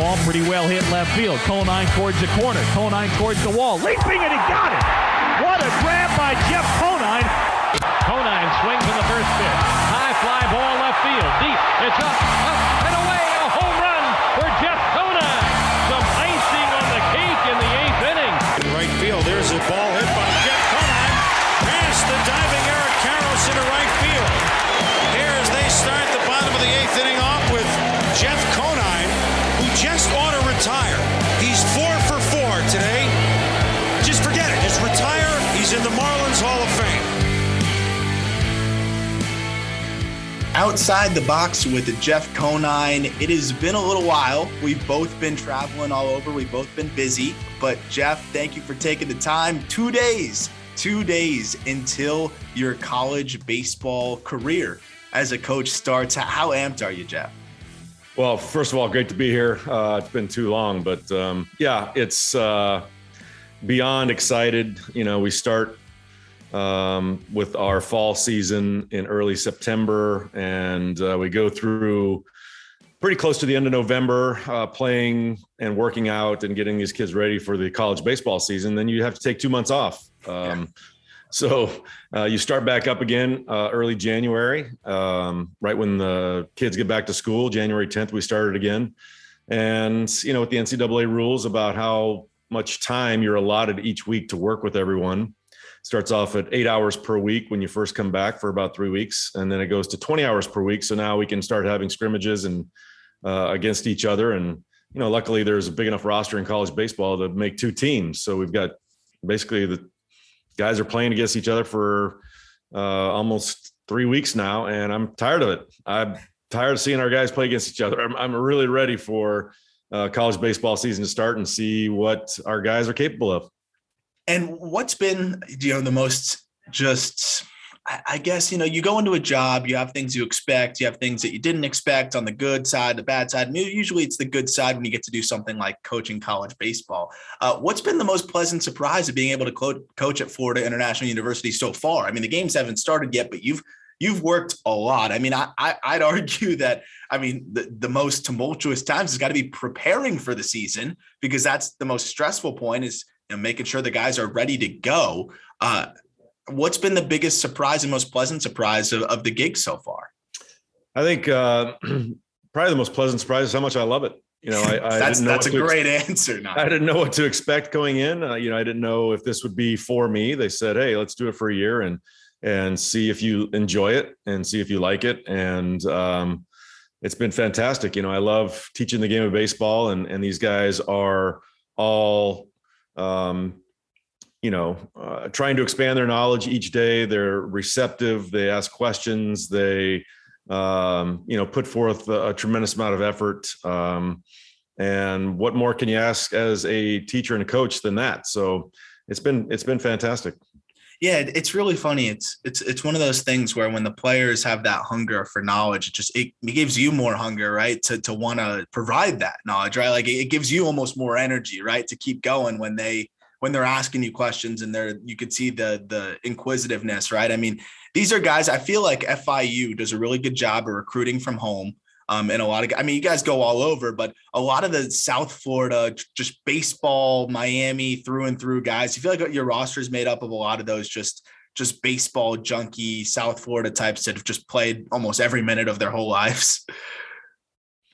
ball, pretty well hit left field. Conine towards the corner. Conine towards the wall. Leaping and he got it. What a grab by Jeff Conine. Conine swings in the first pitch. High fly ball left field. Deep. It's up, up, and away. A home run for Jeff He's in the Marlins Hall of Fame. Outside the box with Jeff Conine. It has been a little while. We've both been traveling all over. We've both been busy. But Jeff, thank you for taking the time. Two days, two days until your college baseball career as a coach starts. How amped are you, Jeff? Well, first of all, great to be here. Uh, it's been too long, but um, yeah, it's uh, beyond excited. You know, we start um, with our fall season in early September, and uh, we go through pretty close to the end of November, uh, playing and working out and getting these kids ready for the college baseball season. Then you have to take two months off. Um, so uh, you start back up again uh, early January, um, right when the kids get back to school. January 10th, we started again. And, you know, with the NCAA rules about how much time you're allotted each week to work with everyone, starts off at eight hours per week when you first come back for about three weeks. And then it goes to 20 hours per week. So now we can start having scrimmages and uh, against each other. And, you know, luckily there's a big enough roster in college baseball to make two teams. So we've got basically the guys are playing against each other for uh, almost three weeks now, and I'm tired of it. I'm tired of seeing our guys play against each other. I'm, I'm really ready for uh, college baseball season to start and see what our guys are capable of. And what's been, you know, the most just I guess you know you go into a job, you have things you expect, you have things that you didn't expect on the good side, the bad side. Usually, it's the good side when you get to do something like coaching college baseball. Uh, what's been the most pleasant surprise of being able to co- coach at Florida International University so far? I mean, the games haven't started yet, but you've you've worked a lot. I mean, I, I would argue that I mean the, the most tumultuous times has got to be preparing for the season because that's the most stressful point is you know, making sure the guys are ready to go. Uh, what's been the biggest surprise and most pleasant surprise of, of the gig so far? I think uh, probably the most pleasant surprise is how much I love it. You know, I, I that's that's a great ex- answer. Now. I didn't know what to expect going in. Uh, you know, I didn't know if this would be for me. They said, "Hey, let's do it for a year and and see if you enjoy it and see if you like it." And um, it's been fantastic. You know, I love teaching the game of baseball, and and these guys are all um, you know, uh, trying to expand their knowledge each day. They're receptive. They ask questions. They, um, you know, put forth a, a tremendous amount of effort. Um, and what more can you ask as a teacher and a coach than that? So it's been it's been fantastic. Yeah, it's really funny. It's it's it's one of those things where when the players have that hunger for knowledge, it just it, it gives you more hunger, right? To to want to provide that knowledge, right? Like it, it gives you almost more energy, right? To keep going when they when they're asking you questions and they're you could see the the inquisitiveness, right? I mean, these are guys. I feel like FIU does a really good job of recruiting from home. Um, and a lot of, I mean, you guys go all over, but a lot of the South Florida, just baseball, Miami through and through guys. You feel like your roster is made up of a lot of those just just baseball junkie South Florida types that have just played almost every minute of their whole lives.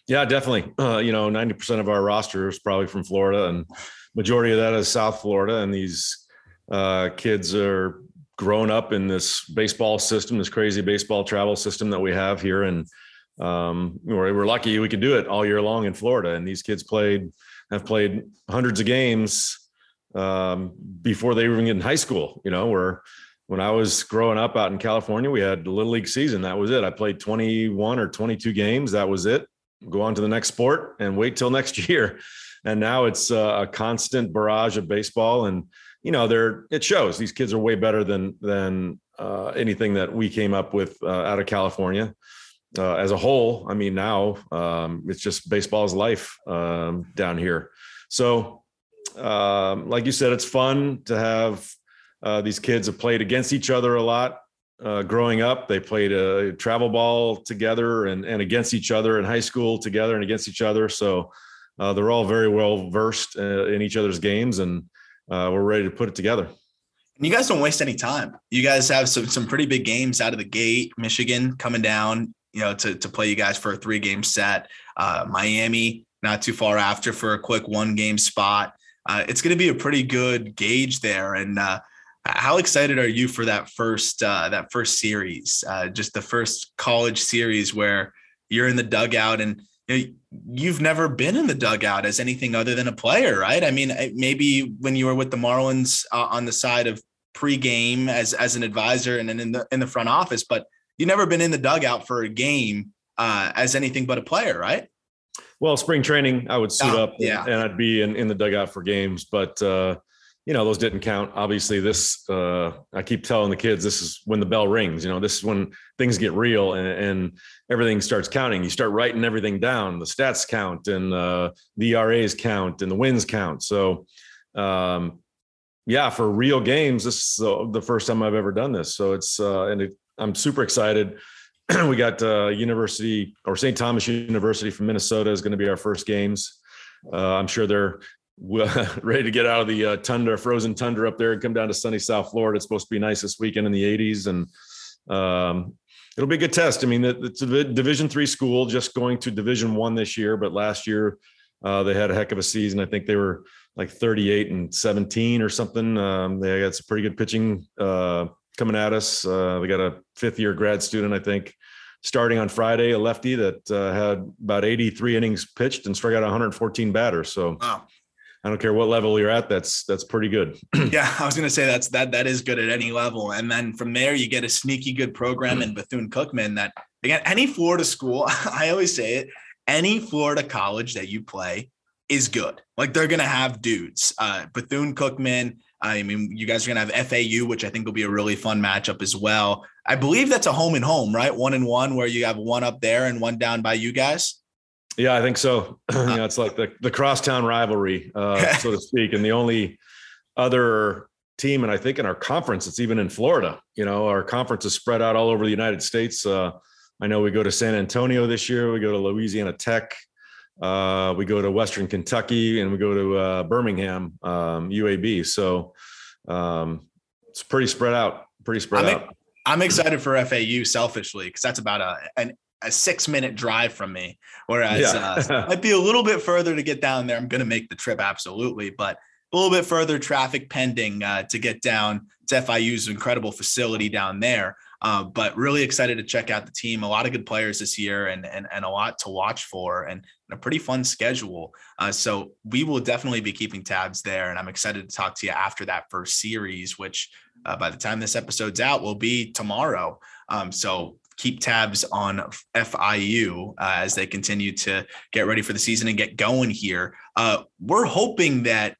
Yeah, definitely. Uh, you know, 90% of our roster is probably from Florida and majority of that is South Florida, and these uh, kids are grown up in this baseball system, this crazy baseball travel system that we have here, and um, we're, we're lucky we can do it all year long in Florida. And these kids played have played hundreds of games um, before they even get in high school. You know, where when I was growing up out in California, we had the little league season. That was it. I played 21 or 22 games. That was it. Go on to the next sport and wait till next year and now it's a constant barrage of baseball and you know they're it shows these kids are way better than than uh, anything that we came up with uh, out of california uh, as a whole i mean now um, it's just baseball's life um, down here so um, like you said it's fun to have uh, these kids have played against each other a lot uh, growing up they played a travel ball together and, and against each other in high school together and against each other so uh, they're all very well versed uh, in each other's games, and uh, we're ready to put it together. And you guys don't waste any time. You guys have some some pretty big games out of the gate. Michigan coming down, you know, to to play you guys for a three game set. Uh, Miami not too far after for a quick one game spot. Uh, it's going to be a pretty good gauge there. And uh, how excited are you for that first uh, that first series, uh, just the first college series where you're in the dugout and you you've never been in the dugout as anything other than a player, right? I mean, maybe when you were with the Marlins uh, on the side of pregame as as an advisor and then in the in the front office, but you've never been in the dugout for a game uh, as anything but a player, right? Well, spring training, I would suit Oh, up yeah. and I'd be in, in the dugout for games, but uh, you know, those didn't count. Obviously, this uh, I keep telling the kids this is when the bell rings. You know, this is when things get real and, and everything starts counting. You start writing everything down. The stats count and uh, the ERAs count and the wins count. So, um, yeah, for real games, this is the, the first time I've ever done this. So it's uh, and it, I'm super excited. we got uh, University or St. Thomas University from Minnesota is going to be our first games. Uh, I'm sure they're ready to get out of the uh, tundra, frozen tundra up there, and come down to sunny South Florida. It's supposed to be nice this weekend in the 80s, and um, it'll be a good test. I mean, it's a Division three school, just going to Division one this year, but last year uh, they had a heck of a season. I think they were like 38 and 17 or something. Um, they got some pretty good pitching uh, coming at us. Uh, we got a fifth year grad student, I think, starting on Friday, a lefty that uh, had about 83 innings pitched and struck out 114 batters. So Wow. I don't care what level you're at. That's that's pretty good. Yeah, I was gonna say that's that that is good at any level, and then from there you get a sneaky good program in Bethune Cookman. That again, any Florida school, I always say it, any Florida college that you play is good. Like they're gonna have dudes. Uh, Bethune Cookman. I mean, you guys are gonna have FAU, which I think will be a really fun matchup as well. I believe that's a home and home, right? One and one, where you have one up there and one down by you guys. Yeah, I think so. you know, it's like the the crosstown rivalry, uh, so to speak. And the only other team, and I think in our conference, it's even in Florida. You know, our conference is spread out all over the United States. Uh, I know we go to San Antonio this year. We go to Louisiana Tech. Uh, we go to Western Kentucky, and we go to uh, Birmingham, um, UAB. So um, it's pretty spread out. Pretty spread I'm, out. I'm excited for FAU selfishly because that's about a an, a six minute drive from me. Whereas Yeah. uh, might be a little bit further to get down there. I'm going to make the trip absolutely, but a little bit further traffic pending uh, to get down to FIU's incredible facility down there. Uh, but really excited to check out the team. A lot of good players this year, and and, and a lot to watch for, and a pretty fun schedule. Uh, so we will definitely be keeping tabs there, and I'm excited to talk to you after that first series, which uh, by the time this episode's out will be tomorrow. Um, so keep tabs on FIU uh, as they continue to get ready for the season and get going here. Uh, we're hoping that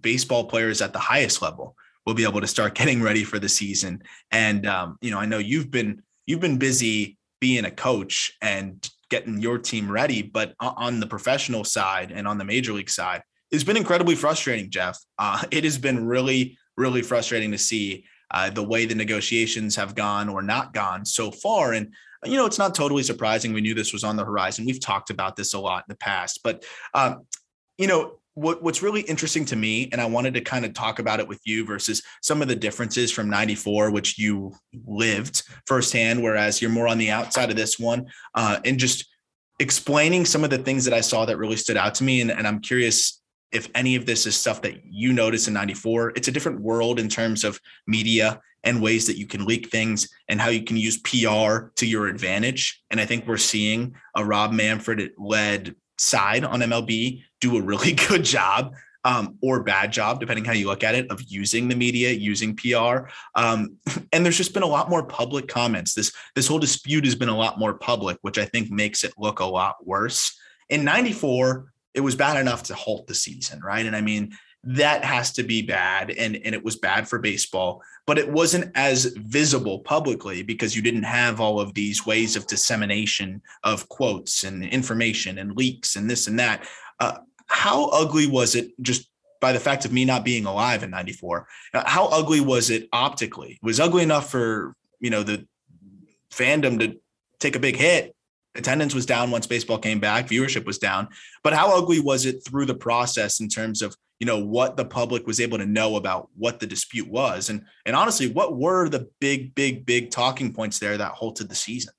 baseball players at the highest level will be able to start getting ready for the season. And um, you know, I know you've been you've been busy being a coach and getting your team ready, but on the professional side and on the major league side, it's been incredibly frustrating, Jeff. Uh, it has been really, really frustrating to see uh, the way the negotiations have gone or not gone so far. And you know, it's not totally surprising. We knew this was on the horizon. We've talked about this a lot in the past, but um, you know, what, what's really interesting to me, and I wanted to kind of talk about it with you versus some of the differences from 94, which you lived firsthand, whereas you're more on the outside of this one, uh, and just explaining some of the things that I saw that really stood out to me. And, and I'm curious if any of this is stuff that you noticed in 94. It's a different world in terms of media and ways that you can leak things and how you can use PR to your advantage. And I think we're seeing a Rob Manfred led side on MLB do a really good job um, or bad job, depending how you look at it, of using the media, using PR. Um, and there's just been a lot more public comments. This this whole dispute has been a lot more public, which I think makes it look a lot worse. In '94, it was bad enough to halt the season, right? And I mean, that has to be bad, and and it was bad for baseball, but it wasn't as visible publicly because you didn't have all of these ways of dissemination of quotes and information and leaks and this and that. Uh, how ugly was it just by the fact of me not being alive in 94 Uh, how ugly was it optically? It was ugly enough for you know the fandom to take a big hit. Attendance was down once baseball came back, viewership was down. But how ugly was it through the process in terms of you know what the public was able to know about what the dispute was, and and honestly, what were the big, big, big talking points there that halted the season?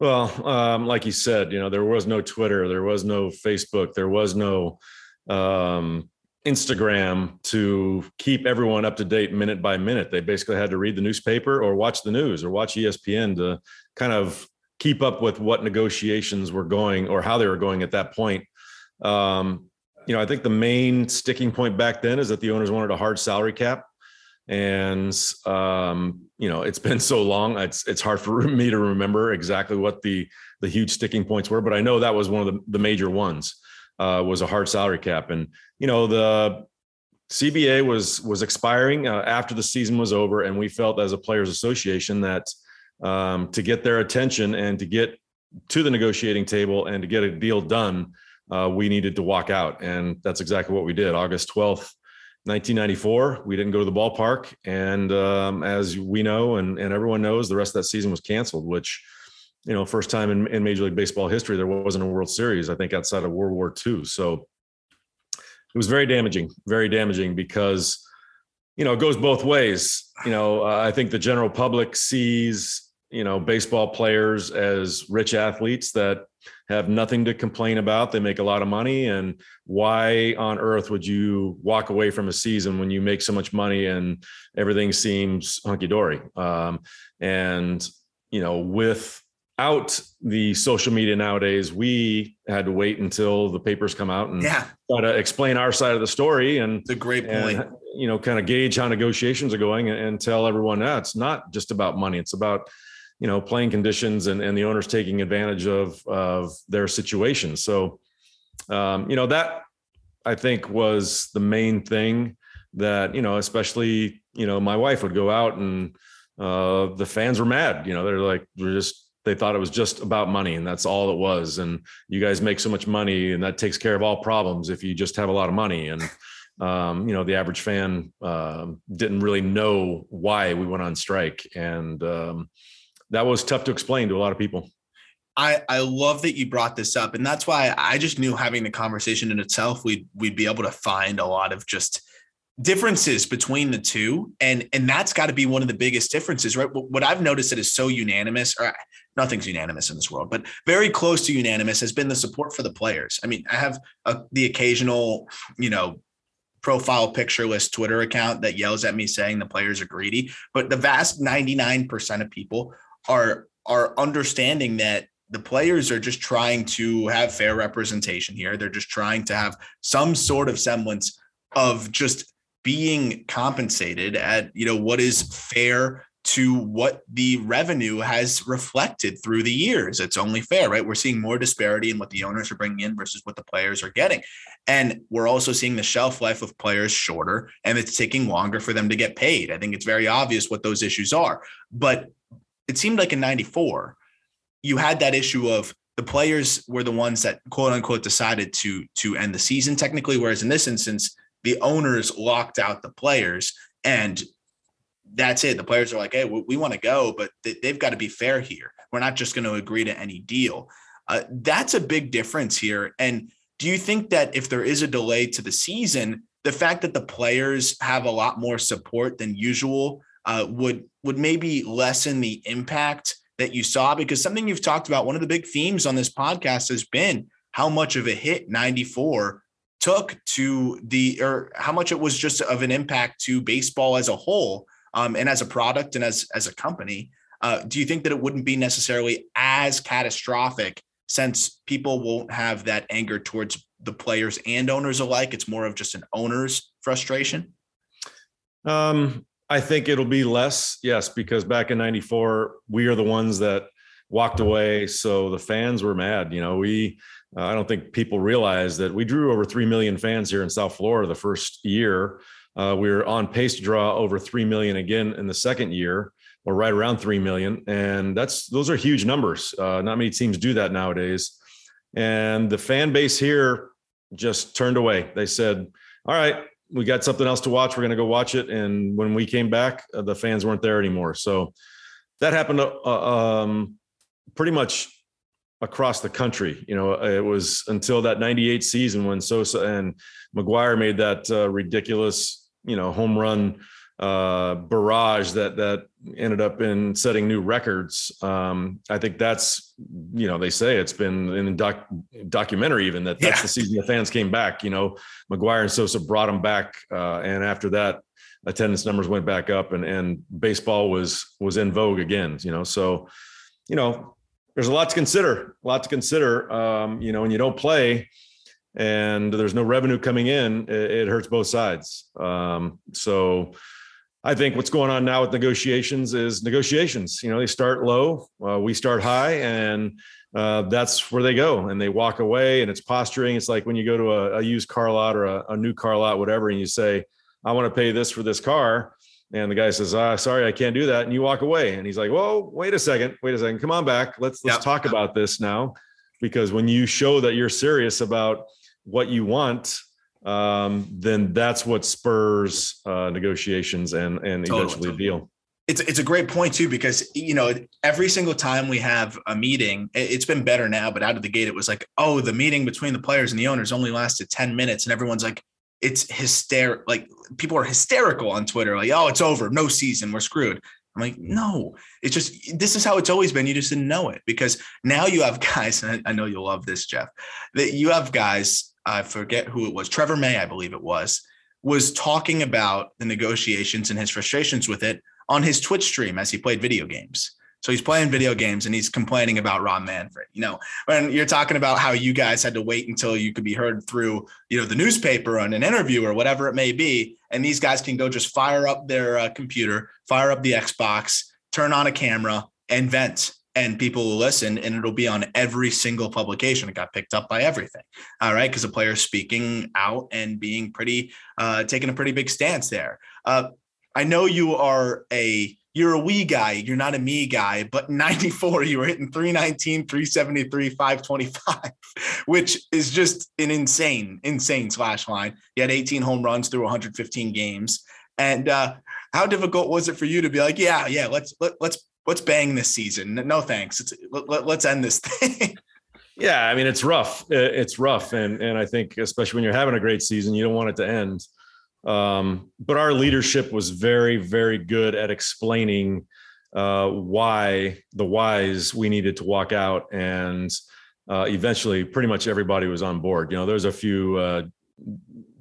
Well, um, like you said, you know, there was no Twitter, there was no Facebook, there was no um, Instagram to keep everyone up to date minute by minute. They basically had to read the newspaper or watch the news or watch ESPN to kind of keep up with what negotiations were going or how they were going at that point. Um, you know, I think the main sticking point back then is that the owners wanted a hard salary cap. And um, you know, it's been so long; it's it's hard for me to remember exactly what the the huge sticking points were. But I know that was one of the, the major ones uh, was a hard salary cap, and you know the CBA was was expiring uh, after the season was over, and we felt as a players' association that um, to get their attention and to get to the negotiating table and to get a deal done, uh, we needed to walk out, and that's exactly what we did. August twelfth. 1994, we didn't go to the ballpark, and um, as we know, and, and everyone knows, the rest of that season was canceled. Which you know, first time in, in Major League Baseball history, there wasn't a World Series, I think, outside of World War II. So it was very damaging, very damaging because, you know, it goes both ways. You know, uh, I think the general public sees, you know, baseball players as rich athletes that have nothing to complain about. They make a lot of money. And why on earth would you walk away from a season when you make so much money and everything seems hunky dory? Um, and, you know, with out the social media nowadays, we had to wait until the papers come out and yeah. try to explain our side of the story. And the great point. And, you know, kind of gauge how negotiations are going and, and tell everyone that it's not just about money. It's about, you know, playing conditions and, and the owners taking advantage of, of their situation. So, um, you know, that I think was the main thing that, you know, especially, you know, my wife would go out and uh, the fans were mad, you know, they're like, we're just, they thought it was just about money and that's all it was. And you guys make so much money and that takes care of all problems if you just have a lot of money. And um, you know the average fan uh, didn't really know why we went on strike. And um, that was tough to explain to a lot of people. I, I love that you brought this up and that's why i just knew having the conversation in itself we'd we'd be able to find a lot of just differences between the two and and that's got to be one of the biggest differences right? What i've noticed that is so unanimous or nothing's unanimous in this world but very close to unanimous has been the support for the players. I mean i have a, the occasional you know profile pictureless twitter account that yells at me saying the players are greedy but the vast 99% of people are are understanding that the players are just trying to have fair representation here they're just trying to have some sort of semblance of just being compensated at you know what is fair to what the revenue has reflected through the years. It's only fair, right? We're seeing more disparity in what the owners are bringing in versus what the players are getting. And we're also seeing the shelf life of players shorter and it's taking longer for them to get paid. I think it's very obvious what those issues are. But it seemed like in 94, you had that issue of the players were the ones that quote unquote decided to to end the season technically whereas in this instance the owners locked out the players and that's it. The players are like, hey, we, we want to go, but they, have got to be fair here. We're not just going to agree to any deal. Uh, that's a big difference here. And do you think that if there is a delay to the season, the fact that the players have a lot more support than usual uh, would would maybe lessen the impact that you saw? Because something you've talked about, one of the big themes on this podcast has been how much of a hit 94 took to the or how much it was just of an impact to baseball as a whole um, and as a product and as as a company. Uh, do you think that it wouldn't be necessarily as catastrophic since people won't have that anger towards the players and owners alike? It's more of just an owner's frustration? Um, i think it'll be less yes because back in 94 we are the ones that walked away so the fans were mad you know we uh, I don't think people realize that we drew over 3 million fans here in South Florida the first year. Uh, we are on pace to draw over 3 million again in the second year or right around 3 million. And that's, those are huge numbers. Uh, not many teams do that nowadays. And the fan base here just turned away. They said, all right, we got something else to watch. We're going to go watch it. And when we came back, uh, the fans weren't there anymore. So that happened uh, um, pretty much across the country. You know, it was until that 98 season when Sosa and McGwire made that uh, ridiculous, you know, home run uh, barrage that that ended up in setting new records. Um, I think that's, you know, they say it's been in doc, documentary even that that's yeah. the season the fans came back. You know, McGwire and Sosa brought them back, uh, and after that, attendance numbers went back up, and and baseball was was in vogue again. You know, so you know there's a lot to consider, a lot to consider. Um, you know, when you don't play and there's no revenue coming in, it, it hurts both sides. Um, so I think what's going on now with negotiations is negotiations. You know, they start low, uh, we start high, and uh, that's where they go. And they walk away, and it's posturing. It's like when you go to a, a used car lot or a, a new car lot, whatever, and you say, "I want to pay this for this car." And the guy says, ah, sorry, I can't do that. And you walk away. And he's like, Whoa, wait a second, wait a second. Come on back. Let's let's yep. talk about this now. Because when you show that you're serious about what you want, um, then that's what spurs uh, negotiations and and totally. eventually a deal. It's it's a great point too because you know every single time we have a meeting, it's been better now. But out of the gate, it was like, oh, the meeting between the players and the owners only lasted ten minutes, and everyone's like, it's hysterical. Like people are hysterical on Twitter, like, oh, it's over, no season, we're screwed. I'm like, no, it's just this is how it's always been. You just didn't know it because now you have guys, and I, I know you'll love this, Jeff. That you have guys, I forget who it was, Trevor May, I believe it was, was talking about the negotiations and his frustrations with it on his Twitch stream as he played video games. So he's playing video games and he's complaining about Rob Manfred. You know, when you're talking about how you guys had to wait until you could be heard through, you know, the newspaper and an interview or whatever it may be, and these guys can go just fire up their uh, computer, fire up the Xbox, turn on a camera, and vent and people will listen and it'll be on every single publication it got picked up by everything all right because the player's speaking out and being pretty uh taking a pretty big stance there uh i know you are a you're a we guy, you're not a me guy, but 94, you were hitting 319, 373, 525, which is just an insane, insane slash line. You had 18 home runs through 115 games. And uh, how difficult was it for you to be like, yeah, yeah, let's let, let's let's bang this season. No thanks. It's, let, let's end this thing. Yeah, I mean it's rough. It's rough, and and I think especially when you're having a great season, you don't want it to end. Um, but our leadership was very, very good at explaining uh, why the whys we needed to walk out, and uh, eventually, pretty much everybody was on board. You know, there's a few uh,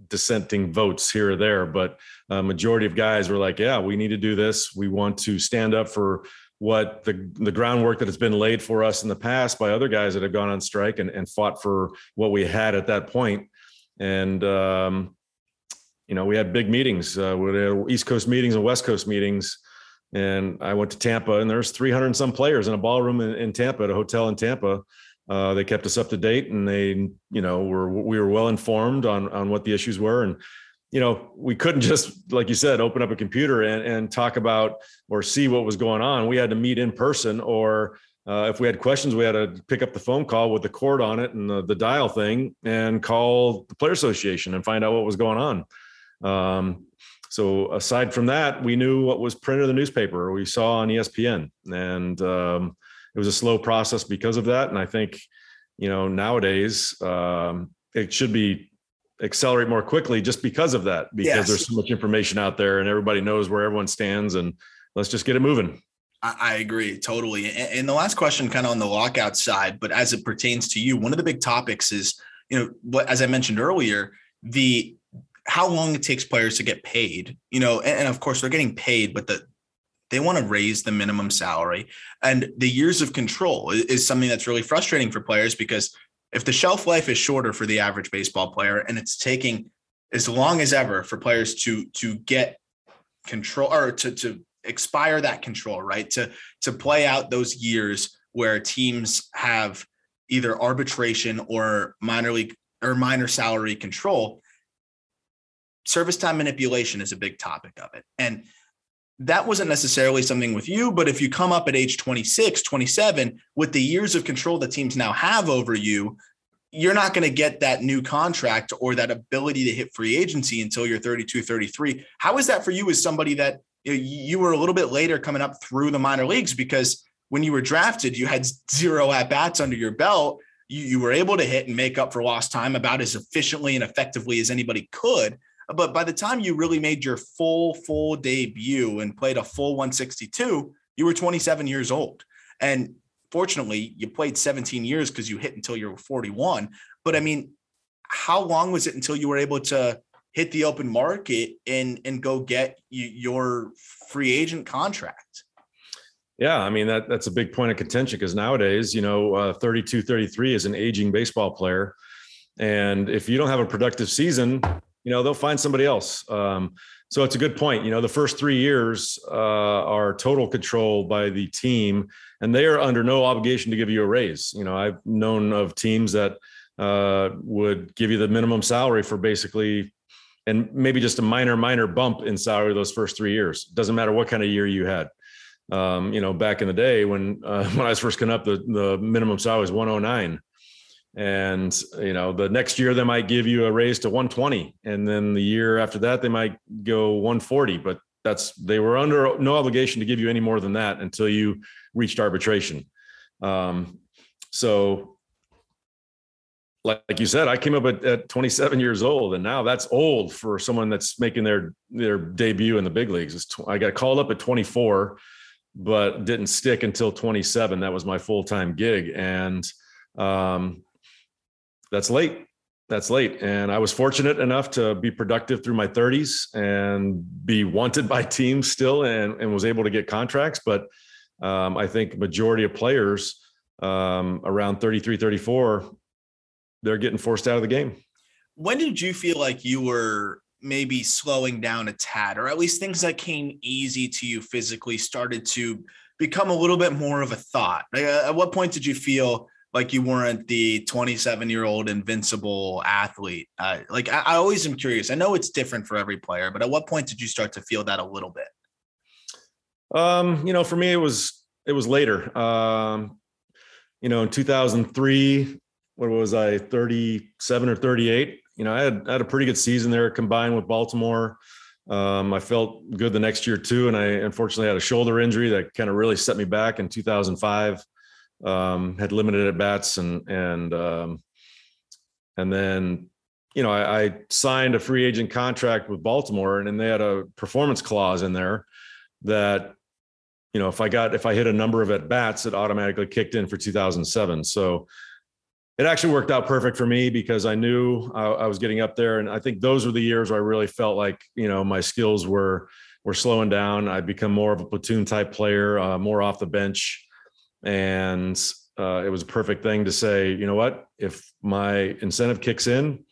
dissenting votes here or there, but a majority of guys were like, "Yeah, we need to do this. We want to stand up for." What the the groundwork that has been laid for us in the past by other guys that have gone on strike and, and fought for what we had at that point. And um, you know, we had big meetings. Uh, we had East Coast meetings and West Coast meetings. And I went to Tampa, and there's 300 and some players in a ballroom in, in Tampa, at a hotel in Tampa. Uh, they kept us up to date, and they, you know, were we were well informed on on what the issues were, and you know, we couldn't just, like you said, open up a computer and, and talk about or see what was going on. We had to meet in person, or uh, if we had questions, we had to pick up the phone call with the cord on it and the, the dial thing and call the player association and find out what was going on. Um, so aside from that, we knew what was printed in the newspaper we saw on ESPN, and um, it was a slow process because of that. And I think, you know, nowadays um, it should be accelerate more quickly just because of that, because yes. there's so much information out there and everybody knows where everyone stands, and let's just get it moving. I agree totally. And the last question, kind of on the lockout side, but as it pertains to you, one of the big topics is, you know, what as I mentioned earlier, the how long it takes players to get paid, you know, and, of course they're getting paid, but the they want to raise the minimum salary. And the years of control is something that's really frustrating for players because if the shelf life is shorter for the average baseball player and it's taking as long as ever for players to to get control or to to expire that control, right? To to play out those years where teams have either arbitration or minor league or minor salary control service time manipulation is a big topic of it. And that wasn't necessarily something with you, but if you come up at age 26, 27, with the years of control that teams now have over you, you're not going to get that new contract or that ability to hit free agency until you're 32, 33. How is that for you as somebody that you were a little bit later coming up through the minor leagues? Because when you were drafted, you had zero at bats under your belt. You, you were able to hit and make up for lost time about as efficiently and effectively as anybody could. But by the time you really made your full, full debut and played a full 162, you were 27 years old. And fortunately, you played 17 years because you hit until you were 41. But I mean, how long was it until you were able to hit the open market and and go get your free agent contract? Yeah, I mean that that's a big point of contention because nowadays, you know, uh, 32, 33 is an aging baseball player, and if you don't have a productive season, you know they'll find somebody else. Um, so it's a good point. You know, the first three years uh, are total control by the team, and they are under no obligation to give you a raise. You know, I've known of teams that uh, would give you the minimum salary for basically, and maybe just a minor, minor bump in salary those first three years. Doesn't matter what kind of year you had. Um, you know, back in the day when uh, when I was first coming up, the the minimum salary was 109 and you know the next year they might give you a raise to 120 and then the year after that they might go 140 but that's they were under no obligation to give you any more than that until you reached arbitration. Um, so like, you said i came up at, at 27 years old and now that's old for someone that's making their their debut in the big leagues. I got called up at 24 but didn't stick until 27 that was my full-time gig. And um, that's late. That's late. And I was fortunate enough to be productive through my 30s and be wanted by teams still and, and was able to get contracts. But um, I think majority of players um, around 33, 34, they're getting forced out of the game. When did you feel like you were maybe slowing down a tad, or at least things that came easy to you physically started to become a little bit more of a thought? At what point did you feel like you weren't the 27 year old invincible athlete. Uh, like I, I, always am curious. I know it's different for every player, but at what point did you start to feel that a little bit? Um, you know, for me, it was it was later. Um, you know, in 2003, what was I, 37 or 38? You know, I had, I had a pretty good season there combined with Baltimore. Um, I felt good the next year too, and I unfortunately had a shoulder injury that kind of really set me back in 2005 um, had limited at bats and and um, and then you know I, I, signed a free agent contract with Baltimore and then they had a performance clause in there that you know if I got if I hit a number of at bats it automatically kicked in for 2007 so it actually worked out perfect for me because I knew I, I was getting up there. And I think those were the years where I really felt like you know my skills were were slowing down. I'd become more of a platoon type player uh, more off the bench and uh, it was a perfect thing to say, you know what, if my incentive kicks in,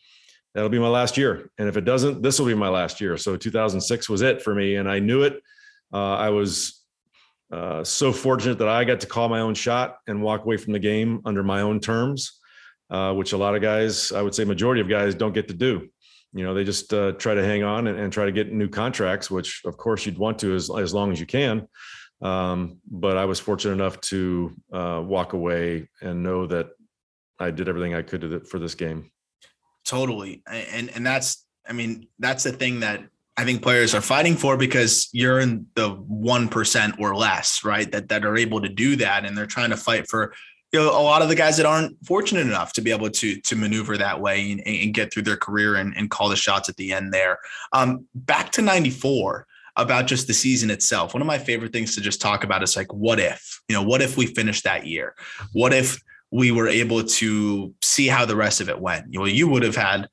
that'll be my last year. And if it doesn't, this will be my last year. So 2006 was it for me. And I knew it. Uh, I was uh, so fortunate that I got to call my own shot and walk away from the game under my own terms, uh, which a lot of guys, I would say majority of guys don't get to do. You know, they just uh, try to hang on and, and, try to get new contracts, which of course you'd want to as, as long as you can. Um, but I was fortunate enough to uh, walk away and know that I did everything I could for this game. Totally, and and that's I mean that's the thing that I think players are fighting for because you're in the one percent or less, right? That that are able to do that, and they're trying to fight for you know a lot of the guys that aren't fortunate enough to be able to to maneuver that way and, and get through their career and, and call the shots at the end there. Um, back to '94 about just the season itself. One of my favorite things to just talk about is like, what if, you know, what if we finished that year? What if we were able to see how the rest of it went? You know, you would have had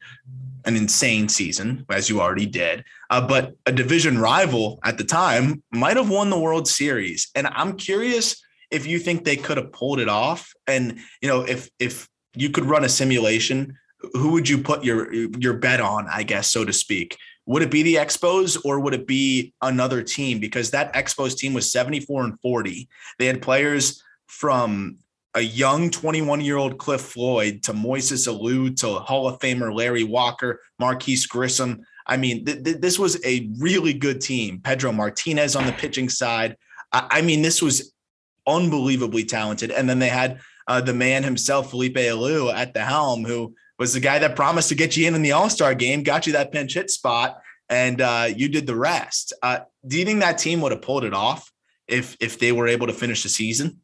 an insane season, as you already did, uh, but a division rival at the time might have won the World Series. And I'm curious if you think they could have pulled it off. And, you know, if, if you could run a simulation, who would you put your, your bet on, I guess, so to speak? Would it be the Expos or would it be another team? Because that Expos team was 74 and 40. They had players from a young 21 year old Cliff Floyd to Moises Alou to Hall of Famer Larry Walker, Marquis Grissom. I mean, th- th- this was a really good team. Pedro Martinez on the pitching side. I, I mean, this was unbelievably talented. And then they had uh, the man himself, Felipe Alou, at the helm, who was the guy that promised to get you in in the All Star game, got you that pinch hit spot, and uh, you did the rest. Uh, do you think that team would have pulled it off if if they were able to finish the season?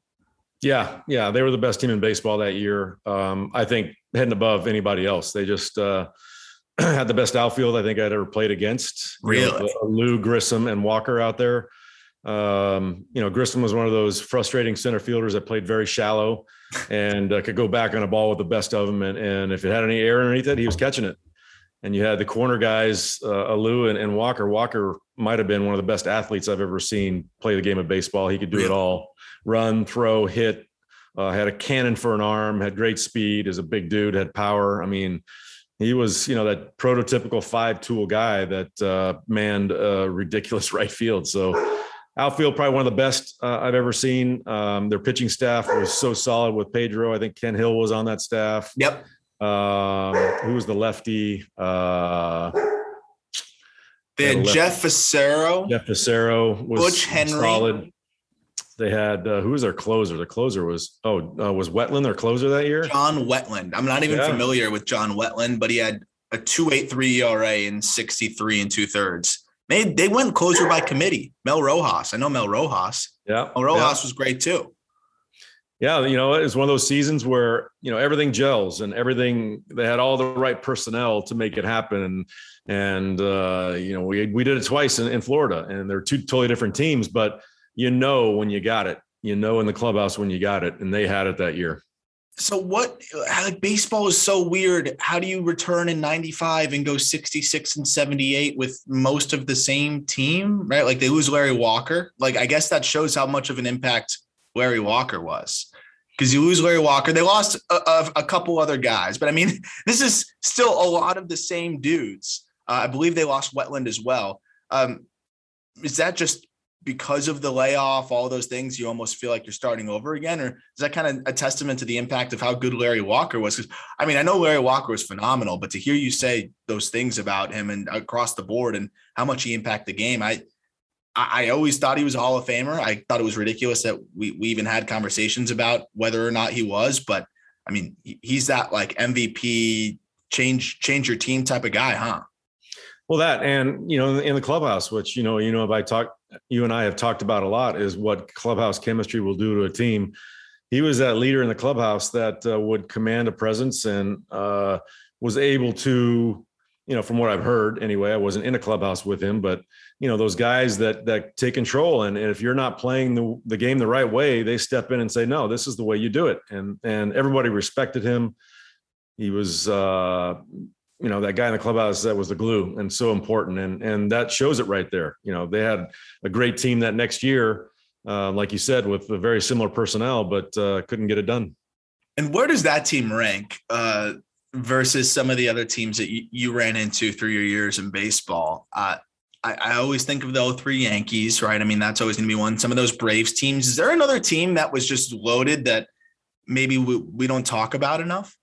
Yeah, yeah, they were the best team in baseball that year. Um, I think heading above anybody else. They just uh, had the best outfield I think I'd ever played against. Really, you know, Lou Grissom and Walker out there. Um, you know, Grissom was one of those frustrating center fielders that played very shallow and uh, could go back on a ball with the best of them. And, and if it had any air underneath it, he was catching it. And you had the corner guys, uh, Alou and, and Walker. Walker might have been one of the best athletes I've ever seen play the game of baseball. He could do it all run, throw, hit, uh, had a cannon for an arm, had great speed, is a big dude, had power. I mean, he was, you know, that prototypical five tool guy that uh, manned a ridiculous right field. So outfield, probably one of the best uh, I've ever seen. Um, their pitching staff was so solid with Pedro. I think Ken Hill was on that staff. Yep. Um, who was the lefty? Uh, they had Jeff Fassero. Jeff Fassero was Butch Henry. solid. They had uh, who was their closer? The closer was oh uh, was Wetteland their closer that year? John Wetteland. I'm not even Yeah. familiar with John Wetteland, but he had a 2.83 ERA in 63 and two thirds. They they went closer by committee. Mel Rojas. I know Mel Rojas. Yeah, Mel Rojas was great too. yeah. You know, it was one of those seasons where you know everything gels and everything. They had all the right personnel to make it happen, and and uh, you know we we did it twice in, in Florida, and they're two totally different teams, but you know when you got it. You know in the clubhouse when you got it, and they had it that year. So what like baseball is so weird. How do you return in 95 and go 66 and 78 with most of the same team, right? Like they lose Larry Walker. Like I guess that shows how much of an impact Larry Walker was. Because you lose Larry Walker, they lost a, a, a couple other guys, but I mean, this is still a lot of the same dudes. Uh, I believe they lost Wetteland as well. Um, is that just because of the layoff, all those things, you almost feel like you're starting over again? Or is that kind of a testament to the impact of how good Larry Walker was? Because I mean, I know Larry Walker was phenomenal, but to hear you say those things about him and across the board and how much he impacted the game, I I always thought he was a Hall of Famer. I thought it was ridiculous that we, we even had conversations about whether or not he was, but I mean, he's that like MVP change change your team type of guy, huh? Well, that and you know in the clubhouse, which you know you know if I talk, you and I have talked about a lot, is what clubhouse chemistry will do to a team. He was that leader in the clubhouse that uh, would command a presence and uh, was able to, you know, from what I've heard anyway. I wasn't in a clubhouse with him, but you know those guys that that take control and, and if you're not playing the the game the right way, they step in and say, no, this is the way you do it, and and everybody respected him. He was. Uh, you know that guy in the clubhouse that was the glue and so important and and that shows it right there you know they had a great team that next year uh, like you said with a very similar personnel but uh, couldn't get it done And where does that team rank uh, versus some of the other teams that you, you ran into through your years in baseball? Uh, I, I always think of the 03 Yankees, right? I mean, that's always going to be one. Some of those Braves teams. Is there another team that was just loaded that maybe we, we don't talk about enough?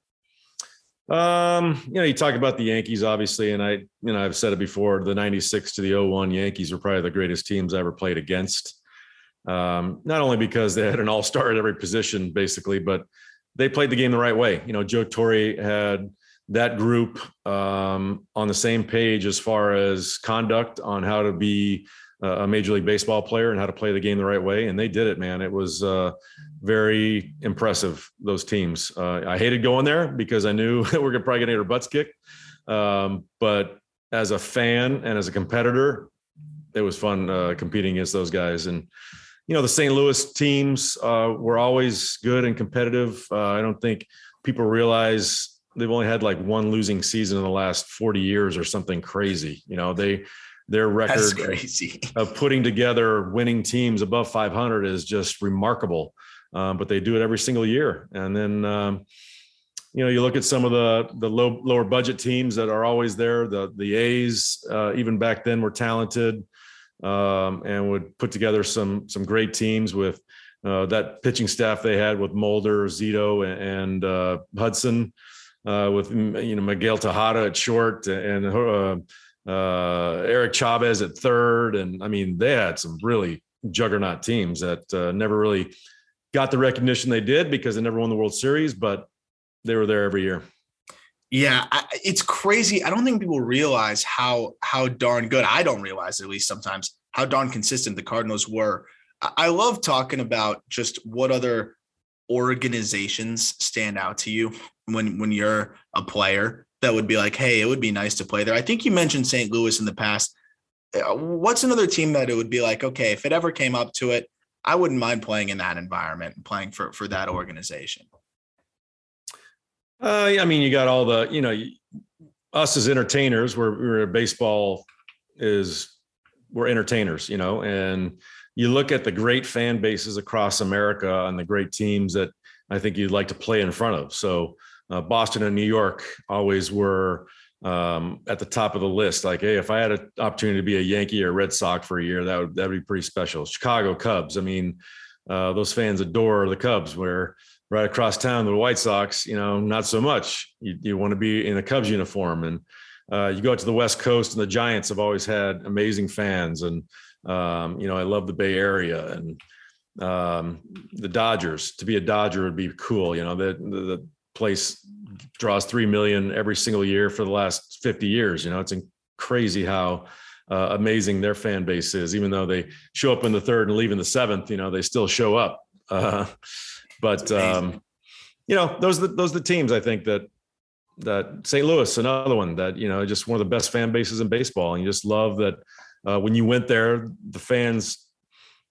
Um you know you talk about the yankees obviously and i you know i've said it before the 96 to the 01 yankees were probably the greatest teams i ever played against um not only because they had an all-star at every position basically but they played the game the right way you know joe torre had that group um, on the same page as far as conduct on how to be a major league baseball player and how to play the game the right way. And they did it, man. It was uh, very impressive, those teams. Uh, I hated going there because I knew we we're probably going to get our butts kicked. Um, but as a fan and as a competitor, it was fun uh, competing against those guys. And, you know, the St. Louis teams uh, were always good and competitive. Uh, I don't think people realize they've only had like one losing season in the last 40 years or something crazy. You know, they, their record of putting together winning teams above 500 is just remarkable. Um, but they do it every single year. And then, um, you know, you look at some of the the low lower budget teams that are always there. The the A's uh, even back then were talented um, and would put together some some great teams with uh, that pitching staff they had with Mulder, Zito, and, uh, Hudson, uh, with you know Miguel Tejada at short and uh, uh, Eric Chavez at third, and I mean they had some really juggernaut teams that never really got the recognition they did because they never won the World Series, but they were there every year. Yeah, I, it's crazy. I don't think people realize how how darn good. I don't realize at least sometimes how darn consistent the Cardinals were. I, I love talking about just what other organizations stand out to you when when you're a player that would be like, hey, it would be nice to play there? I think you mentioned St. Louis in the past. Uh, what's another team that it would be like, okay, if it ever came up to it, I wouldn't mind playing in that environment and playing for for that organization. Uh, I mean, you got all the, you know, us as entertainers, we're, we're baseball is we're entertainers, you know, and you look at the great fan bases across America and the great teams that I think you'd like to play in front of. So uh, Boston and New York always were um, at the top of the list. Like, hey, if I had an opportunity to be a Yankee or Red Sox for a year, that would that would be pretty special. Chicago Cubs. I mean, uh, those fans adore the Cubs. Where right across town, the White Sox, you know, not so much. You, you want to be in a Cubs uniform, and uh, you go out to the West Coast, and the Giants have always had amazing fans, and um, you know, I love the Bay Area and um, the Dodgers. To be a Dodger would be cool. You know, the, the, the place draws three million every single year for the last 50 years. You know, it's crazy how uh, amazing their fan base is. Even though they show up in the third and leave in the seventh, you know, they still show up. Uh, but um, you know, those are the, those are the teams I think that that St. Louis, another one that you know, just one of the best fan bases in baseball, and you just love that uh, when you went there, the fans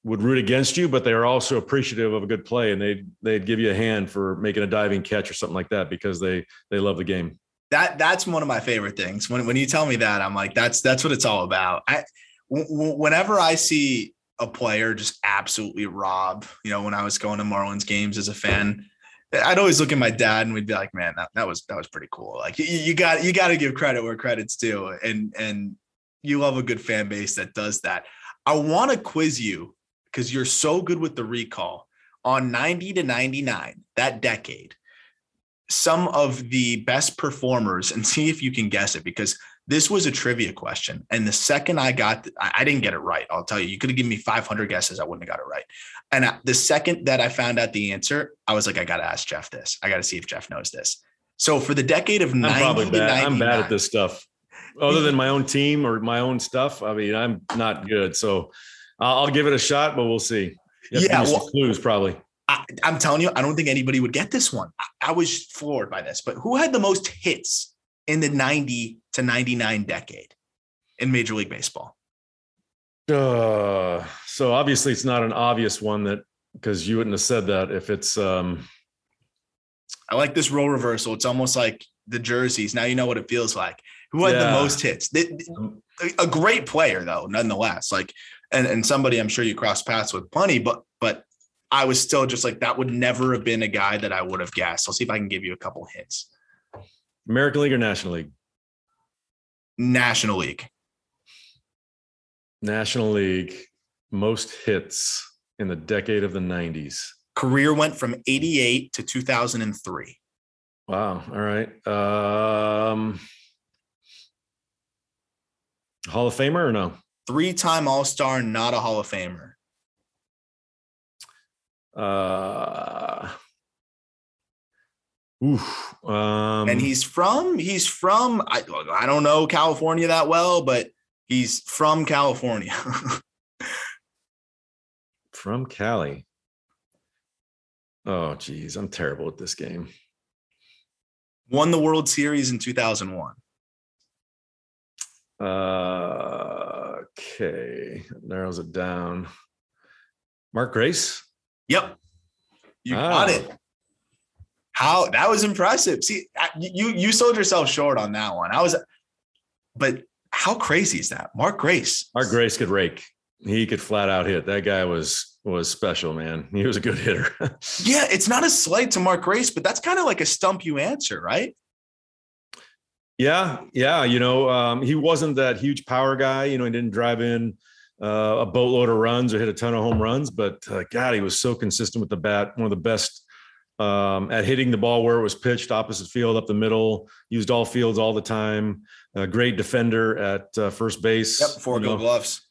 would root against you, but they are also appreciative of a good play, and they they'd give you a hand for making a diving catch or something like that because they they love the game. That that's one of my favorite things. When when you tell me that, I'm like, that's that's what it's all about. I w- whenever I see a player just absolutely rob, you know, when I was going to Marlins games as a fan, I'd always look at my dad and we'd be like, man, that, that was that was pretty cool. Like you, you got you got to give credit where credit's due, and and you love a good fan base that does that. I want to quiz you because you're so good with the recall on 90 to 99, that decade, some of the best performers, and see if you can guess it because this was a trivia question. And the second I got, I didn't get it right. I'll tell you, you could have given me 500 guesses. I wouldn't have got it right. And the second that I found out the answer, I was like, I got to ask Jeff this. I got to see if Jeff knows this. So for the decade of 90 I'm to 99, I'm bad at this stuff. Other than my own team or my own stuff, I mean, I'm not good. So I'll give it a shot, but we'll see. Yeah, well, clues probably. I, am telling you, I don't think anybody would get this one. I, I, was floored by this. But who had the most hits in the 90 to 99 decade in Major League Baseball? Uh, so obviously, it's not an obvious one that because you wouldn't have said that if it's. um I like this role reversal. It's almost like the jerseys. Now you know what it feels like. Who had yeah. the most hits? A great player, though, nonetheless. Like and and somebody I'm sure you cross paths with plenty, but but I was still just like that would never have been a guy that I would have guessed. I'll see if I can give you a couple hints. American League or National League? National League. National League most hits in the decade of the 90s. Career went from 88 to 2003. Wow. All right. Um Hall of Famer or no? Three time All Star, not a Hall of Famer. Uh, oof. Um, and he's from he's from I I don't know California that well, but he's from California. from Cali. Oh, geez, I'm terrible at this game. Won the World Series in 2001. Uh, okay, narrows it down. Mark Grace. Yep, you got oh. it. How that was impressive. See, you you sold yourself short on that one. I was, but how crazy is that? Mark Grace. Mark Grace could rake. He could flat out hit. That guy was was special, man. He was a good hitter. yeah, it's not a slight to Mark Grace, but that's kind of like a stump you answer, right? Yeah, yeah. You know, um, he wasn't that huge power guy. You know, he didn't drive in uh, a boatload of runs or hit a ton of home runs, but uh, God, he was so consistent with the bat. One of the best um, at hitting the ball where it was pitched, opposite field, up the middle. Used all fields all the time. A great defender at uh, first base. Yep, four gold gloves.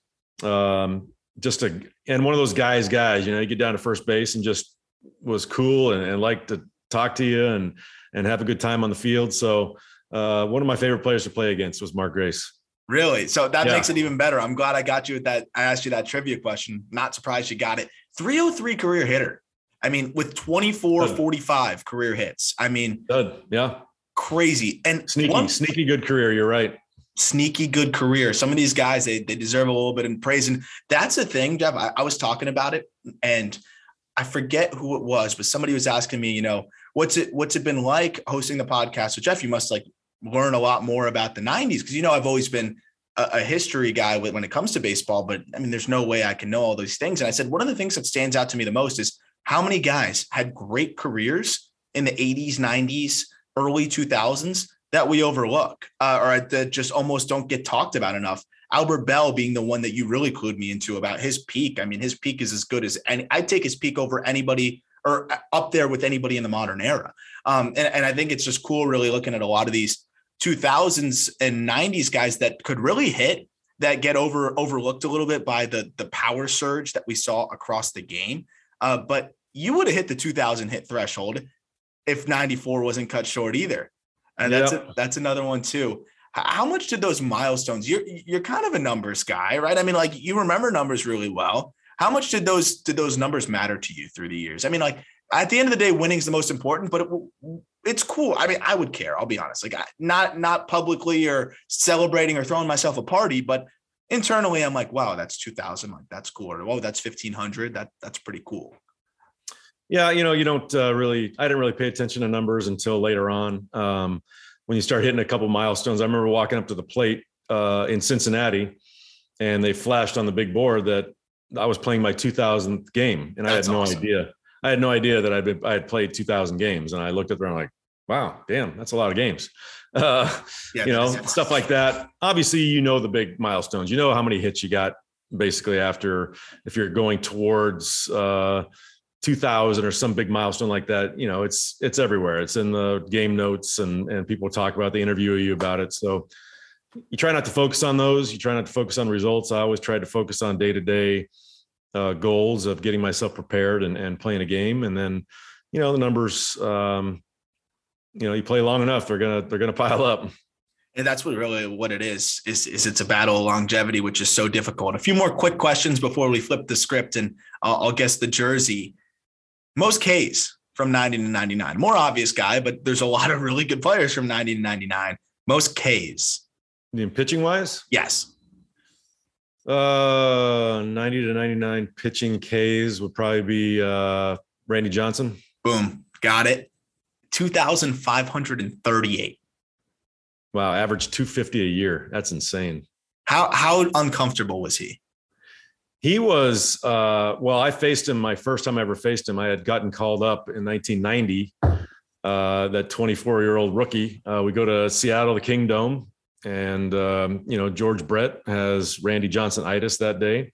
Um, just a and one of those guys, guys. You know, you get down to first base and just was cool and, and liked to talk to you and and have a good time on the field. So uh, one of my favorite players to play against was Mark Grace. Really? So that yeah. makes it even better. I'm glad I got you with that. I asked you that trivia question. Not surprised you got it. 303 career hitter. I mean, with 24, 45 career hits. I mean, Good. Yeah. crazy. And Sneaky, one- sneaky good career. You're right. sneaky good career. Some of these guys, they, they deserve a little bit of praise. And that's the thing, Jeff. I, I was talking about it and I forget who it was, but somebody was asking me, you know, what's it what's it been like hosting the podcast? So Jeff, you must like learn a lot more about the 90s because you know I've always been a, a history guy when it comes to baseball, but I mean, there's no way I can know all these things. And I said, one of the things that stands out to me the most is how many guys had great careers in the 80s, 90s, early 2000s that we overlook uh, or that just almost don't get talked about enough. Albert Belle being the one that you really clued me into about his peak. I mean, his peak is as good as any. I'd take his peak over anybody or up there with anybody in the modern era. Um, and, and I think it's just cool, really looking at a lot of these 2000s and 90s guys that could really hit that get over overlooked a little bit by the the power surge that we saw across the game. Uh, but you would have hit the 2000 hit threshold if 94 wasn't cut short either. And that's Yep. a, that's another one too. How much did those milestones? You're you're kind of a numbers guy, right? I mean, like you remember numbers really well. How much did those did those numbers matter to you through the years? I mean, like at the end of the day, winning's the most important, but it, it's cool. I mean, I would care. I'll be honest. Like, I, not not publicly or celebrating or throwing myself a party, but internally, I'm like, wow, that's 2,000. Like, that's cool. Or, oh, that's 1,500. That that's pretty cool. Yeah, you know, you don't uh, really. I didn't really pay attention to numbers until later on. Um, when you start hitting a couple milestones, I remember walking up to the plate uh, in Cincinnati, and they flashed on the big board that I was playing my 2000th game, and I had no awesome. idea. I had no idea that I'd been I had played 2,000 games, and I looked at them and I'm like, wow, damn, that's a lot of games. Uh, Yeah, you know, stuff like that. Obviously, you know the big milestones. You know how many hits you got basically after if you're going towards uh 2000 or some big milestone like that. You know, it's it's everywhere. It's in the game notes and and people talk about they interview you about it. So you try not to focus on those. You try not to focus on results. I always try to focus on day to day goals of getting myself prepared and, and playing a game. And then, you know, the numbers, um, you know, you play long enough, they're gonna they're gonna pile up. And that's what really what it is, is, is it's a battle of longevity, which is so difficult. A few more quick questions before we flip the script and I'll, I'll guess the jersey. Most Ks from 90 to 99. More obvious guy, but there's a lot of really good players from 90 to 99. Most Ks. You mean pitching wise, Yes. Uh, 90 to 99 pitching Ks would probably be uh, Randy Johnson. Boom. Got it. 2,538. Wow, average 250 a year. That's insane. How how uncomfortable was he? He was uh well, I faced him my first time I ever faced him. I had gotten called up in 1990. Uh that 24-year-old rookie. Uh we go to Seattle, the Kingdome, and um, you know, George Brett has Randy Johnson itis that day.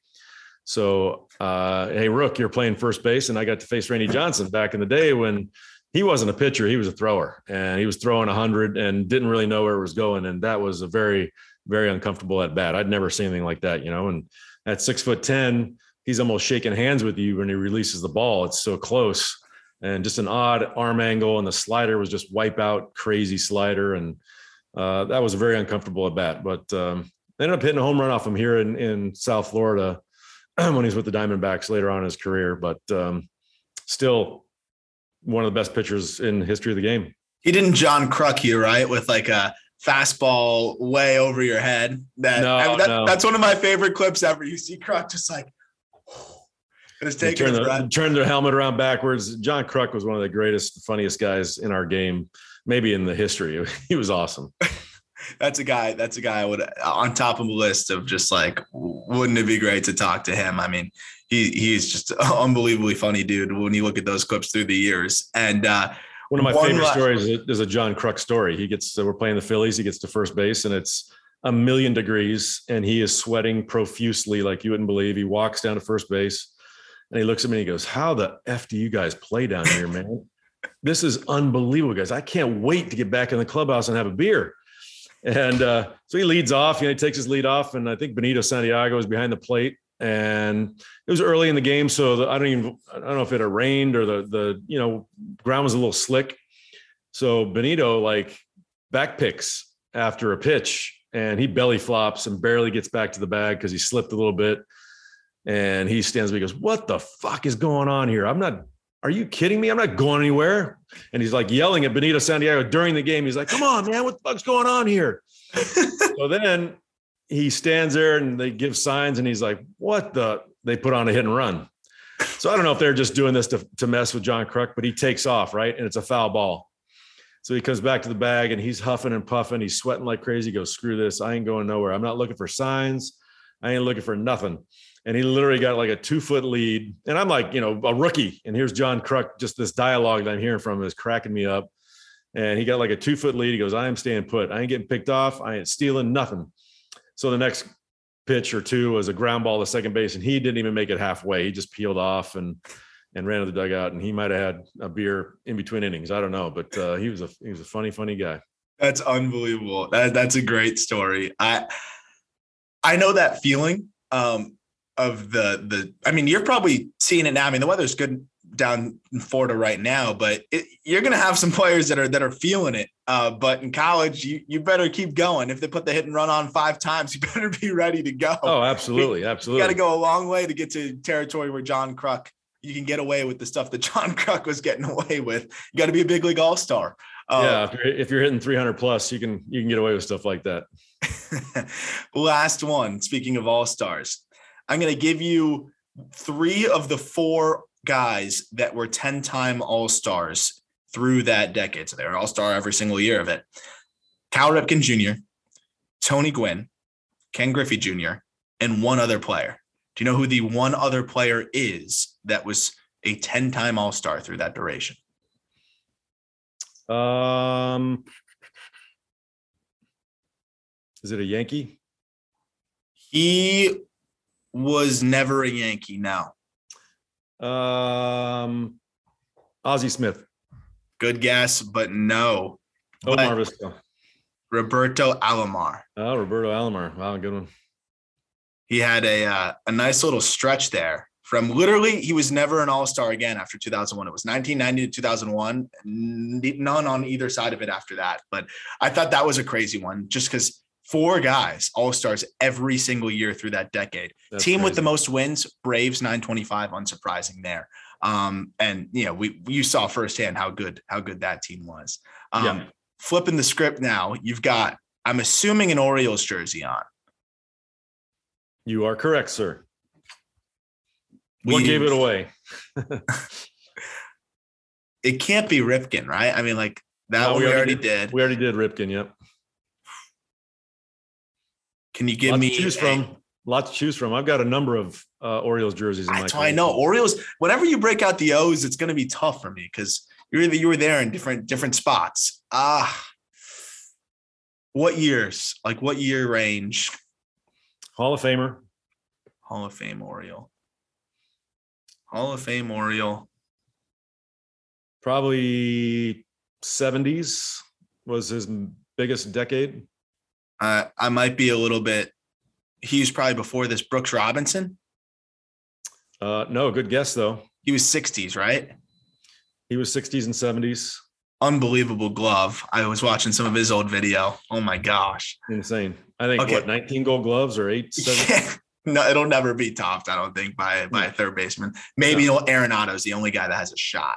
So uh hey Rook, you're playing first base, and I got to face Randy Johnson back in the day when he wasn't a pitcher, he was a thrower, and he was throwing 100 and didn't really know where it was going. And that was a very, very uncomfortable at bat. I'd never seen anything like that, you know. And at six foot 10, he's almost shaking hands with you when he releases the ball. It's so close and just an odd arm angle. And the slider was just wipe out, crazy slider. And uh, that was a very uncomfortable at bat. But um, ended up hitting a home run off him here in, in South Florida when he was with the Diamondbacks later on in his career. But um, still, one of the best pitchers in the history of the game. He didn't John Kruk you, right? With like a fastball way over your head. That, No, I mean, that- no. that's one of my favorite clips ever. You see Kruk just like and it's taking turn, the, turn their helmet around backwards. John Kruk was one of the greatest, funniest guys in our game, maybe in the history. He was awesome. That's a guy. That's a guy I would on top of a list of just like, wouldn't it be great to talk to him? I mean, he he's just an unbelievably funny dude when you look at those clips through the years. And uh, One of my One favorite la- stories is a, John Kruk story. He gets, we're playing the Phillies. He gets to first base and it's a million degrees and he is sweating profusely like you wouldn't believe. He walks down to first base and he looks at me and he goes, How the F do you guys play down here, man? This is unbelievable, guys. I can't wait to get back in the clubhouse and have a beer. And uh, so he leads off, you know, he takes his lead off, and I think Benito Santiago is behind the plate. And it was early in the game, so the, I don't even I don't know if it had rained or the the you know ground was a little slick. So Benito like back picks after a pitch, and he belly flops and barely gets back to the bag because he slipped a little bit. And he stands up, he goes, "What the fuck is going on here? I'm not. Are you kidding me? I'm not going anywhere. And he's like yelling at Benito Santiago during the game. He's like, come on, man, what the fuck's going on here? so then he stands there and they give signs and he's like, what the? They put on a hit and run. So I don't know if they're just doing this to, to mess with John Kruk, but he takes off, right? And it's a foul ball. So he comes back to the bag and he's huffing and puffing. He's sweating like crazy. He goes, screw this. I ain't going nowhere. I'm not looking for signs. I ain't looking for nothing and he literally got like a two foot lead. And I'm like, you know, a rookie. And here's John Kruk. Just this dialogue that I'm hearing from is cracking me up. And he got like a two foot lead. He goes, I am staying put. I ain't getting picked off. I ain't stealing nothing. So the next pitch or two was a ground ball to second base, and he didn't even make it halfway. He just peeled off and and ran to the dugout. And he might have had a beer in between innings. I don't know, but uh, he was a he was a funny, funny guy. That's unbelievable. That, that's a great story. I I know that feeling. Um, of the the I mean, you're probably seeing it now. I mean, the weather's good down in Florida right now, but it, you're going to have some players that are that are feeling it. Uh, but in college, you you better keep going. If they put the hit and run on five times, you better be ready to go. Oh, absolutely, absolutely. You got to go a long way to get to territory where John Kruk you can get away with the stuff that John Kruk was getting away with. You got to be a big league all star. Uh, yeah, if you're, if you're hitting 300 plus, you can you can get away with stuff like that. Last one. Speaking of all stars, I'm going to give you three of the four guys that were 10 time All Stars through that decade. So they were All Star every single year of it. Cal Ripken Jr., Tony Gwynn, Ken Griffey Jr., and one other player. Do you know who the one other player is that was a 10 time All Star through that duration? Um, is it a Yankee? He was never a Yankee. Now, um, Ozzie Smith. Good guess, but no. Omar Vizquel. Roberto Alomar. Oh, Roberto Alomar. Wow, good one. He had a uh, a nice little stretch there from literally he was never an all-star again after 2001 it was 1990 to 2001 none on either side of it after that but i thought that was a crazy one just because four guys, all stars every single year through that decade. That's Team crazy. with the most wins, Braves 925, unsurprising there. Um, and you know, we you saw firsthand how good how good that team was. Um, yeah. flipping the script now, you've got, I'm assuming an Orioles jersey on. You are correct, sir. What we, gave it away? it can't be Ripken, right? I mean, like that no, we, we, already did, did. We already did Ripken, yep. Can you give Lots me to choose a, from? Lots to choose from. I've got a number of uh, Orioles jerseys. In that's why I know Orioles. Whenever you break out the O's, it's going to be tough for me because you're either you were there in different different spots. Ah, what years? Like what year range? Hall of Famer. Hall of Fame Oriole. Hall of Fame Oriole. Probably 70s was his biggest decade. Uh, I might be a little bit. He was probably before this. Brooks Robinson. Uh, no, good guess though. He was 60s, right? He was 60s and 70s. Unbelievable glove. I was watching some of his old video. Oh my gosh. Insane. I think okay. what 19 gold gloves or eight, seven? no, it'll never be topped, I don't think, by by a third baseman. Maybe no. Arenado's the only guy that has a shot.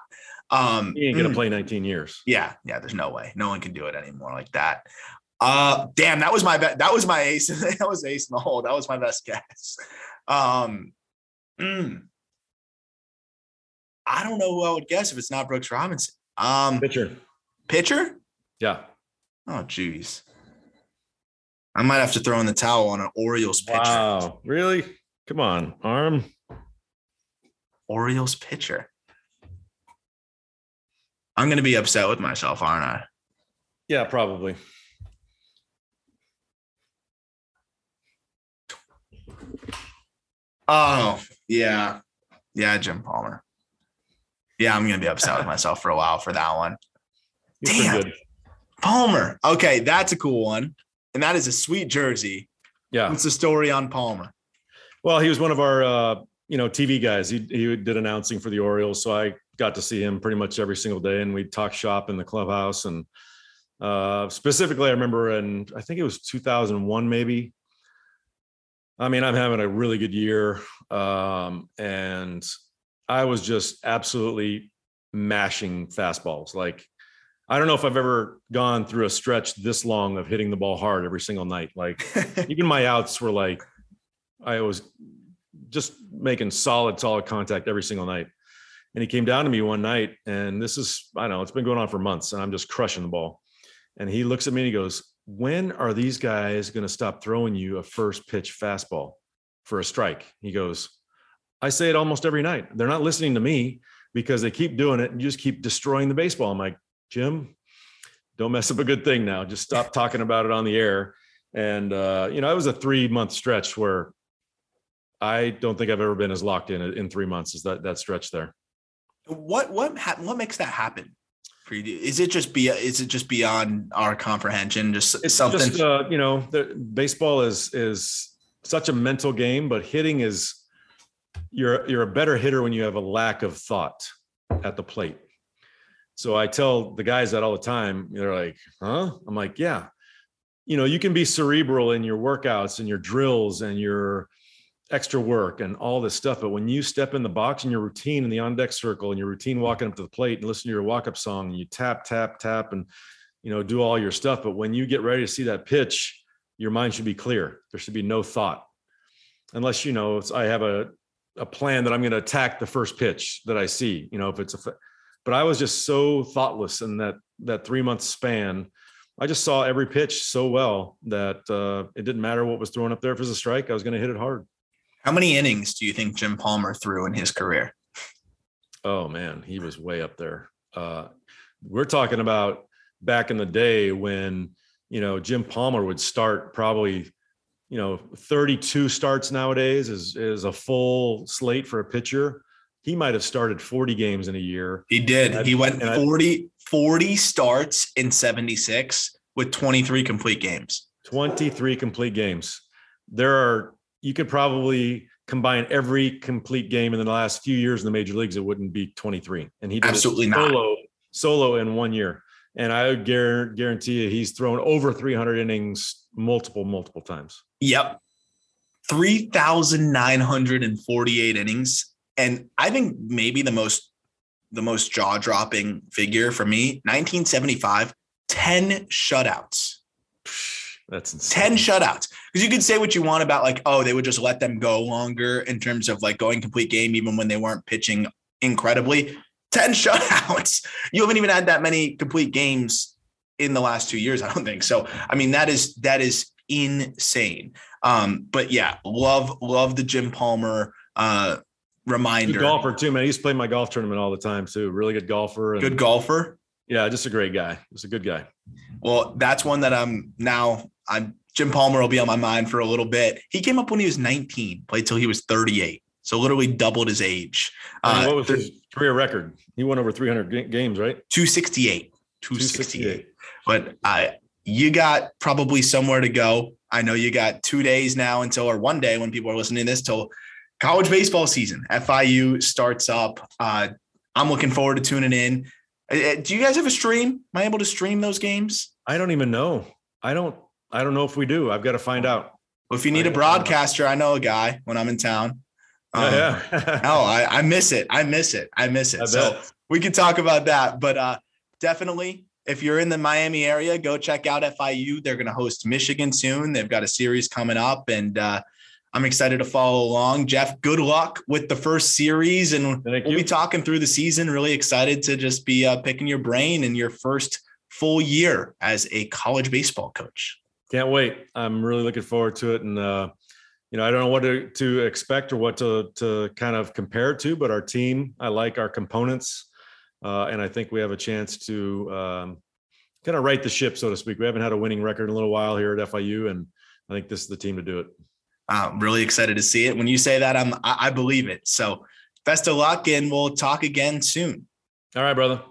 Um, he ain't gonna mm, play 19 years. Yeah, yeah. There's no way. No one can do it anymore like that. Uh, damn, that was my be- that was my ace. that was ace in the hole. That was my best guess. Um, mm, I don't know who I would guess if it's not Brooks Robinson. Um, pitcher. Pitcher. Yeah. Oh, geez. I might have to throw in the towel on an Orioles pitcher. Wow, really? Come on, arm. Orioles pitcher. I'm going to be upset with myself, aren't I? Yeah, probably. Oh, yeah. Yeah, Jim Palmer. Yeah, I'm gonna be upset with myself for a while for that one. Damn. Palmer. Okay, that's a cool one. And that is a sweet jersey. Yeah. What's the story on Palmer? Well, he was one of our uh, you know, TV guys. He he did announcing for the Orioles. So I got to see him pretty much every single day and we'd talk shop in the clubhouse. And uh specifically I remember and I think it was 2001 maybe I mean, I'm having a really good year. Um, and I was just absolutely mashing fastballs. Like I don't know if I've ever gone through a stretch this long of hitting the ball hard every single night. Like even my outs were like I was just making solid, solid contact every single night. And he came down to me one night, and this is, I don't know, it's been going on for months, and I'm just crushing the ball. And he looks at me and he goes, When are these guys going to stop throwing you a first pitch fastball for a strike? He goes, I say it almost every night. They're not listening to me because they keep doing it and you just keep destroying the baseball. I'm like, Jim, don't mess up a good thing now. Just stop talking about it on the air. And, uh, you know, it was a three month stretch where I don't think I've ever been as locked in in three months as that, that stretch there. What, what, what makes that happen? Is it just be is it just beyond our comprehension? Just it's something just, uh, you know, the, baseball is is such a mental game, but hitting is you're you're a better hitter when you have a lack of thought at the plate. So I tell the guys that all the time. They're like, "Huh?" I'm like, "Yeah." You know, you can be cerebral in your workouts and your drills and your extra work and all this stuff. But when you step in the box and your routine in the on deck circle and your routine walking up to the plate and listen to your walk up song and you tap, tap, tap, and you know, do all your stuff. But when you get ready to see that pitch, your mind should be clear. There should be no thought, unless you know I have a a plan that I'm going to attack the first pitch that I see. You know, if it's a, but I was just so thoughtless in that that three month span. I just saw every pitch so well that uh, it didn't matter what was thrown up there. If it was a strike, I was going to hit it hard. How many innings do you think Jim Palmer threw in his career? Oh man, he was way up there. Uh, we're talking about back in the day when you know Jim Palmer would start probably you know 32 starts nowadays is is a full slate for a pitcher. He might have started 40 games in a year. He did. He went 40 40 starts in 76 with 23 complete games. 23 complete games. There are you could probably combine every complete game in the last few years in the major leagues, it wouldn't be 23. And he did absolutely solo, not solo in one year. And I would guarantee you he's thrown over 300 innings multiple, multiple times. Yep. 3,948 innings. And I think maybe the most the most jaw-dropping figure for me, 1975, 10 shutouts. That's insane. 10 shutouts. Because you could say what you want about like, oh, they would just let them go longer in terms of like going complete game, even when they weren't pitching incredibly. 10 shutouts. You haven't even had that many complete games in the last two years, I don't think. So I mean, that is that is insane. Um, but yeah, love, love the Jim Palmer uh reminder. Good golfer too, man. He used to play my golf tournament all the time too. Really good golfer. And, good golfer. Yeah, just a great guy. Just a good guy. Well, that's one that I'm now I'm Jim Palmer will be on my mind for a little bit. He came up when he was 19, played till he was 38. So literally doubled his age. Uh, what was his career record? He won over 300 games, right? 268. 268. 268. But uh, you got probably somewhere to go. I know you got two days now until, or one day when people are listening to this, till college baseball season. FIU starts up. Uh, I'm looking forward to tuning in. Uh, uh, do you guys have a stream? Am I able to stream those games? I don't even know. I don't. I don't know if we do. I've got to find out. Well, if you need a broadcaster, I know a guy when I'm in town. Um, yeah. no, I, I, miss it. I miss it. I miss it. I so we can talk about that. But uh, definitely, if you're in the Miami area, go check out FIU. They're going to host Michigan soon. They've got a series coming up, and uh, I'm excited to follow along. Jeff, good luck with the first series, and Thank we'll you. be talking through the season. Really excited to just be uh, picking your brain in your first full year as a college baseball coach. Can't wait. I'm really looking forward to it. And, uh, you know, I don't know what to, to expect or what to, to kind of compare to, but our team, I like our components. Uh, and I think we have a chance to um, kind of right the ship, so to speak. We haven't had a winning record in a little while here at FIU, and I think this is the team to do it. I'm really excited to see it. When you say that, I'm I, I believe it. So best of luck, and we'll talk again soon. All right, brother.